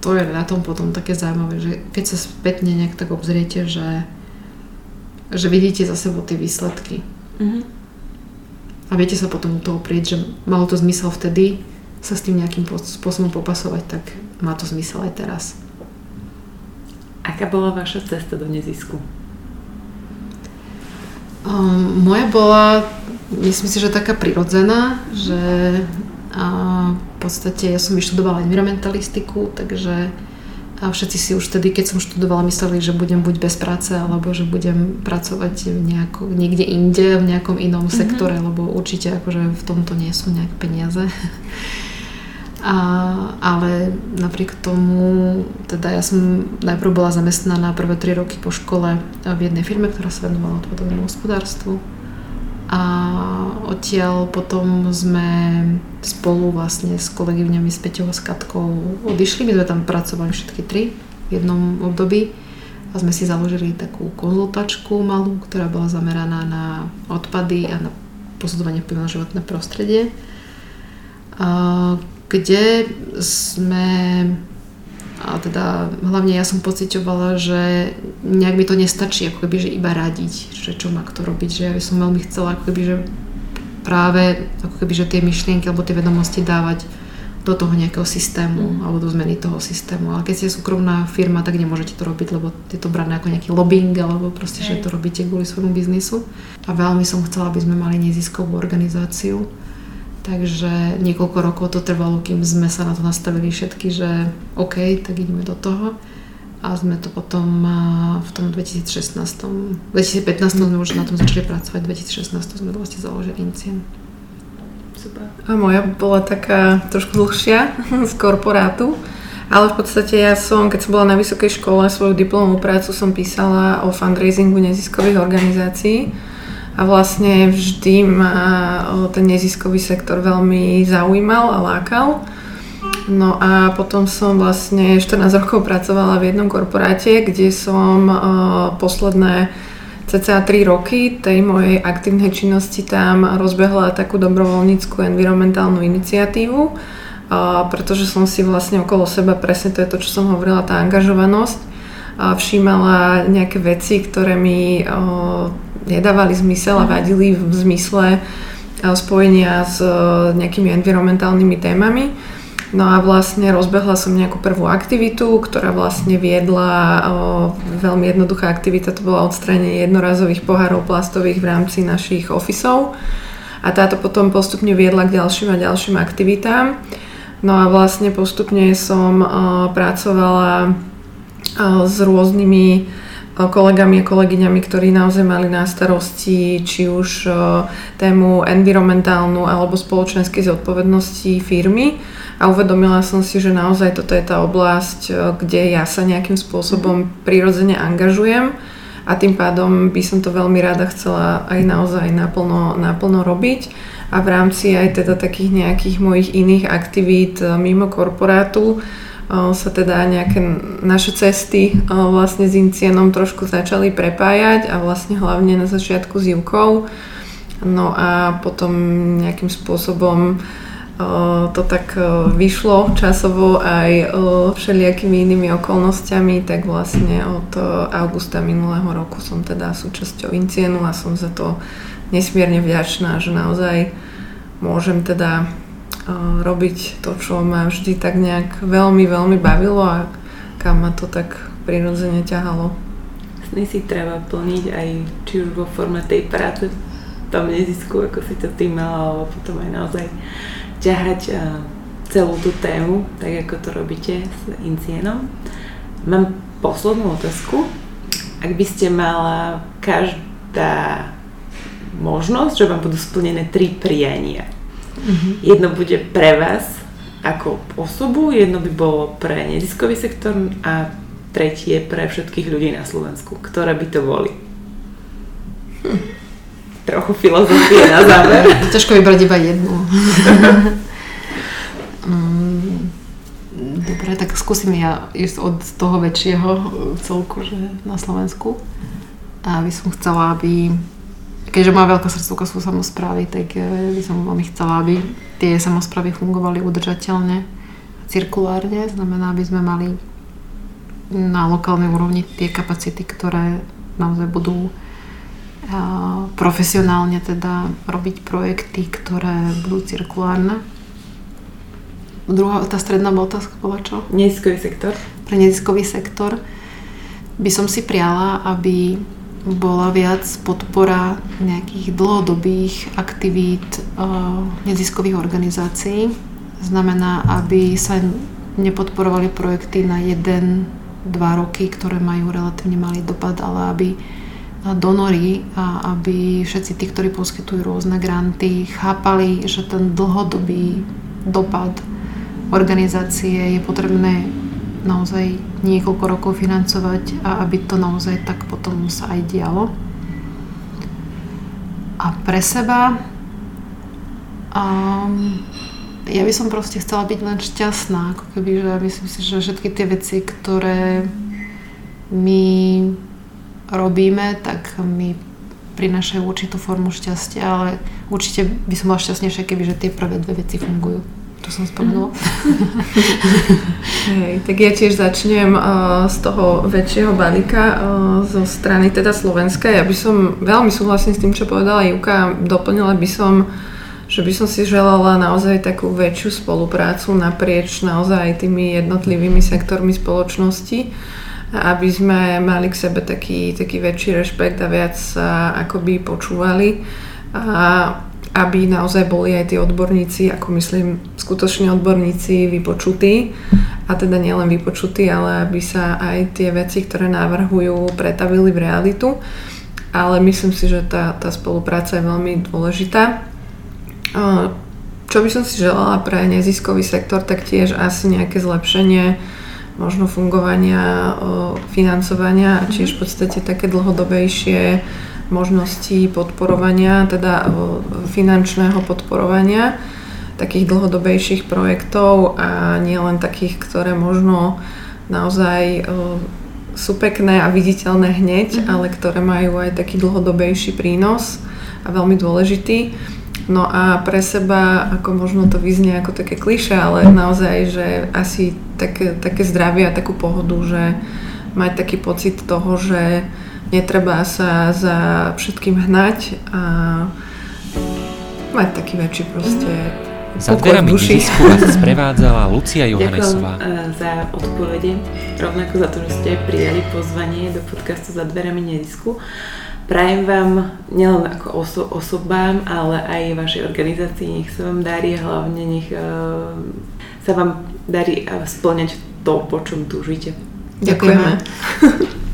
to je na tom potom také zaujímavé, že keď sa spätne nejak tak obzriete, že, že vidíte za sebou tie výsledky. Mm-hmm a viete sa potom u toho prieť, že malo to zmysel vtedy sa s tým nejakým spôsobom popasovať, tak má to zmysel aj teraz. Aká bola vaša cesta do nezisku? Um, moja bola, myslím si, že taká prirodzená, že a v podstate ja som vyštudovala environmentalistiku, takže a všetci si už vtedy, keď som študovala, mysleli, že budem buď bez práce, alebo že budem pracovať nejako, niekde inde, v nejakom inom mm-hmm. sektore, lebo určite akože v tomto nie sú nejaké peniaze. A, ale napriek tomu, teda ja som najprv bola zamestnaná prvé tri roky po škole v jednej firme, ktorá sa venovala odpadovému hospodárstvu a odtiaľ potom sme spolu vlastne s kolegyňami s Peťou a s Katkou odišli. My sme tam pracovali všetky tri v jednom období a sme si založili takú konzultačku malú, ktorá bola zameraná na odpady a na posudzovanie vplyvu na životné prostredie, kde sme a teda hlavne ja som pocitovala, že nejak mi to nestačí, ako keby, že iba radiť, že čo má kto robiť, že ja by som veľmi chcela, ako keby, že práve ako keby, že tie myšlienky alebo tie vedomosti dávať do toho nejakého systému mm. alebo do zmeny toho systému. Ale keď ste súkromná firma, tak nemôžete to robiť, lebo je to brané ako nejaký lobbying alebo proste, že to robíte kvôli svojmu biznisu. A veľmi som chcela, aby sme mali neziskovú organizáciu, Takže niekoľko rokov to trvalo, kým sme sa na to nastavili všetky, že OK, tak ideme do toho. A sme to potom v tom 2016, 2015 sme už na tom začali pracovať, 2016 sme vlastne založili Incien. Super. A moja bola taká trošku dlhšia (laughs) z korporátu, ale v podstate ja som, keď som bola na vysokej škole, svoju diplomovú prácu som písala o fundraisingu neziskových organizácií a vlastne vždy ma ten neziskový sektor veľmi zaujímal a lákal. No a potom som vlastne 14 rokov pracovala v jednom korporáte, kde som posledné cca 3 roky tej mojej aktívnej činnosti tam rozbehla takú dobrovoľníckú environmentálnu iniciatívu, pretože som si vlastne okolo seba, presne to je to, čo som hovorila, tá angažovanosť, všímala nejaké veci, ktoré mi nedávali zmysel a mhm. vadili v zmysle eh, spojenia s eh, nejakými environmentálnymi témami. No a vlastne rozbehla som nejakú prvú aktivitu, ktorá vlastne viedla, o, eh, veľmi jednoduchá aktivita, to bola odstránenie jednorazových pohárov plastových v rámci našich ofisov. A táto potom postupne viedla k ďalším a ďalším aktivitám. No a vlastne postupne som o, pracovala o, s rôznymi kolegami a kolegyňami, ktorí naozaj mali na starosti či už tému environmentálnu alebo spoločenskej zodpovednosti firmy. A uvedomila som si, že naozaj toto je tá oblasť, kde ja sa nejakým spôsobom prirodzene angažujem. A tým pádom by som to veľmi rada chcela aj naozaj naplno, naplno robiť. A v rámci aj teda takých nejakých mojich iných aktivít mimo korporátu sa teda nejaké naše cesty vlastne s Incienom trošku začali prepájať a vlastne hlavne na začiatku s Jukou. No a potom nejakým spôsobom to tak vyšlo časovo aj všelijakými inými okolnostiami, tak vlastne od augusta minulého roku som teda súčasťou Incienu a som za to nesmierne vďačná, že naozaj môžem teda robiť to, čo ma vždy tak nejak veľmi, veľmi bavilo a kam ma to tak prirodzene ťahalo. Sny si treba plniť aj či už vo forme tej práce tom nezisku, ako si to ty mala, alebo potom aj naozaj ťahať celú tú tému, tak ako to robíte s Incienom. Mám poslednú otázku. Ak by ste mala každá možnosť, že vám budú splnené tri priania. Mm-hmm. Jedno bude pre vás ako osobu, jedno by bolo pre neziskový sektor a tretie pre všetkých ľudí na Slovensku. Ktoré by to boli? Hm. Trochu filozofie na záver. (laughs) Ťažko vybrať iba jednu. (laughs) Mm, dobre, tak skúsim ja ísť od toho väčšieho celku, že na Slovensku. A by som chcela, aby keďže má veľká srdcovka sú samozprávy, tak eh, by som veľmi chcela, aby tie samozprávy fungovali udržateľne, cirkulárne, znamená, aby sme mali na lokálnej úrovni tie kapacity, ktoré naozaj budú profesionálne teda robiť projekty, ktoré budú cirkulárne. Druhá, tá stredná otázka bola čo? Neziskový sektor. Pre neziskový sektor by som si priala, aby bola viac podpora nejakých dlhodobých aktivít uh, neziskových organizácií. Znamená, aby sa nepodporovali projekty na jeden, dva roky, ktoré majú relatívne malý dopad, ale aby donory a aby všetci tí, ktorí poskytujú rôzne granty, chápali, že ten dlhodobý dopad organizácie je potrebné naozaj niekoľko rokov financovať a aby to naozaj tak potom sa aj dialo. A pre seba um, ja by som proste chcela byť len šťastná, ako keby, že myslím si, že všetky tie veci, ktoré my robíme, tak mi prinášajú určitú formu šťastia, ale určite by som bola šťastnejšia, keby že tie prvé dve veci fungujú. To som spomenula. (laughs) Hej, tak ja tiež začnem uh, z toho väčšieho balíka uh, zo strany teda Slovenska. Ja by som veľmi súhlasím s tým, čo povedala Juka. Doplnila by som, že by som si želala naozaj takú väčšiu spoluprácu naprieč naozaj tými jednotlivými sektormi spoločnosti aby sme mali k sebe taký, taký väčší rešpekt a viac sa akoby počúvali a aby naozaj boli aj tí odborníci, ako myslím, skutočne odborníci vypočutí a teda nielen vypočutí, ale aby sa aj tie veci, ktoré navrhujú, pretavili v realitu. Ale myslím si, že tá, tá spolupráca je veľmi dôležitá. Čo by som si želala pre neziskový sektor, tak tiež asi nejaké zlepšenie možno fungovania, financovania a tiež v podstate také dlhodobejšie možnosti podporovania, teda finančného podporovania takých dlhodobejších projektov a nie len takých, ktoré možno naozaj sú pekné a viditeľné hneď, mm-hmm. ale ktoré majú aj taký dlhodobejší prínos a veľmi dôležitý. No a pre seba, ako možno to vyznie ako také kliše, ale naozaj, že asi také, také zdravie a takú pohodu, že mať taký pocit toho, že netreba sa za všetkým hnať a mať taký väčší proste za dverami disku vás (laughs) sprevádzala Lucia Johannesová. Ďakujem eh, za odpovede, rovnako za to, že ste prijali pozvanie do podcastu za dverami nedisku. Prajem vám nielen ako oso- osobám, ale aj vašej organizácii, nech sa vám darí, hlavne nech uh, sa vám darí uh, splňať to, po čom túžite. Ďakujeme. Ďakujeme. (laughs)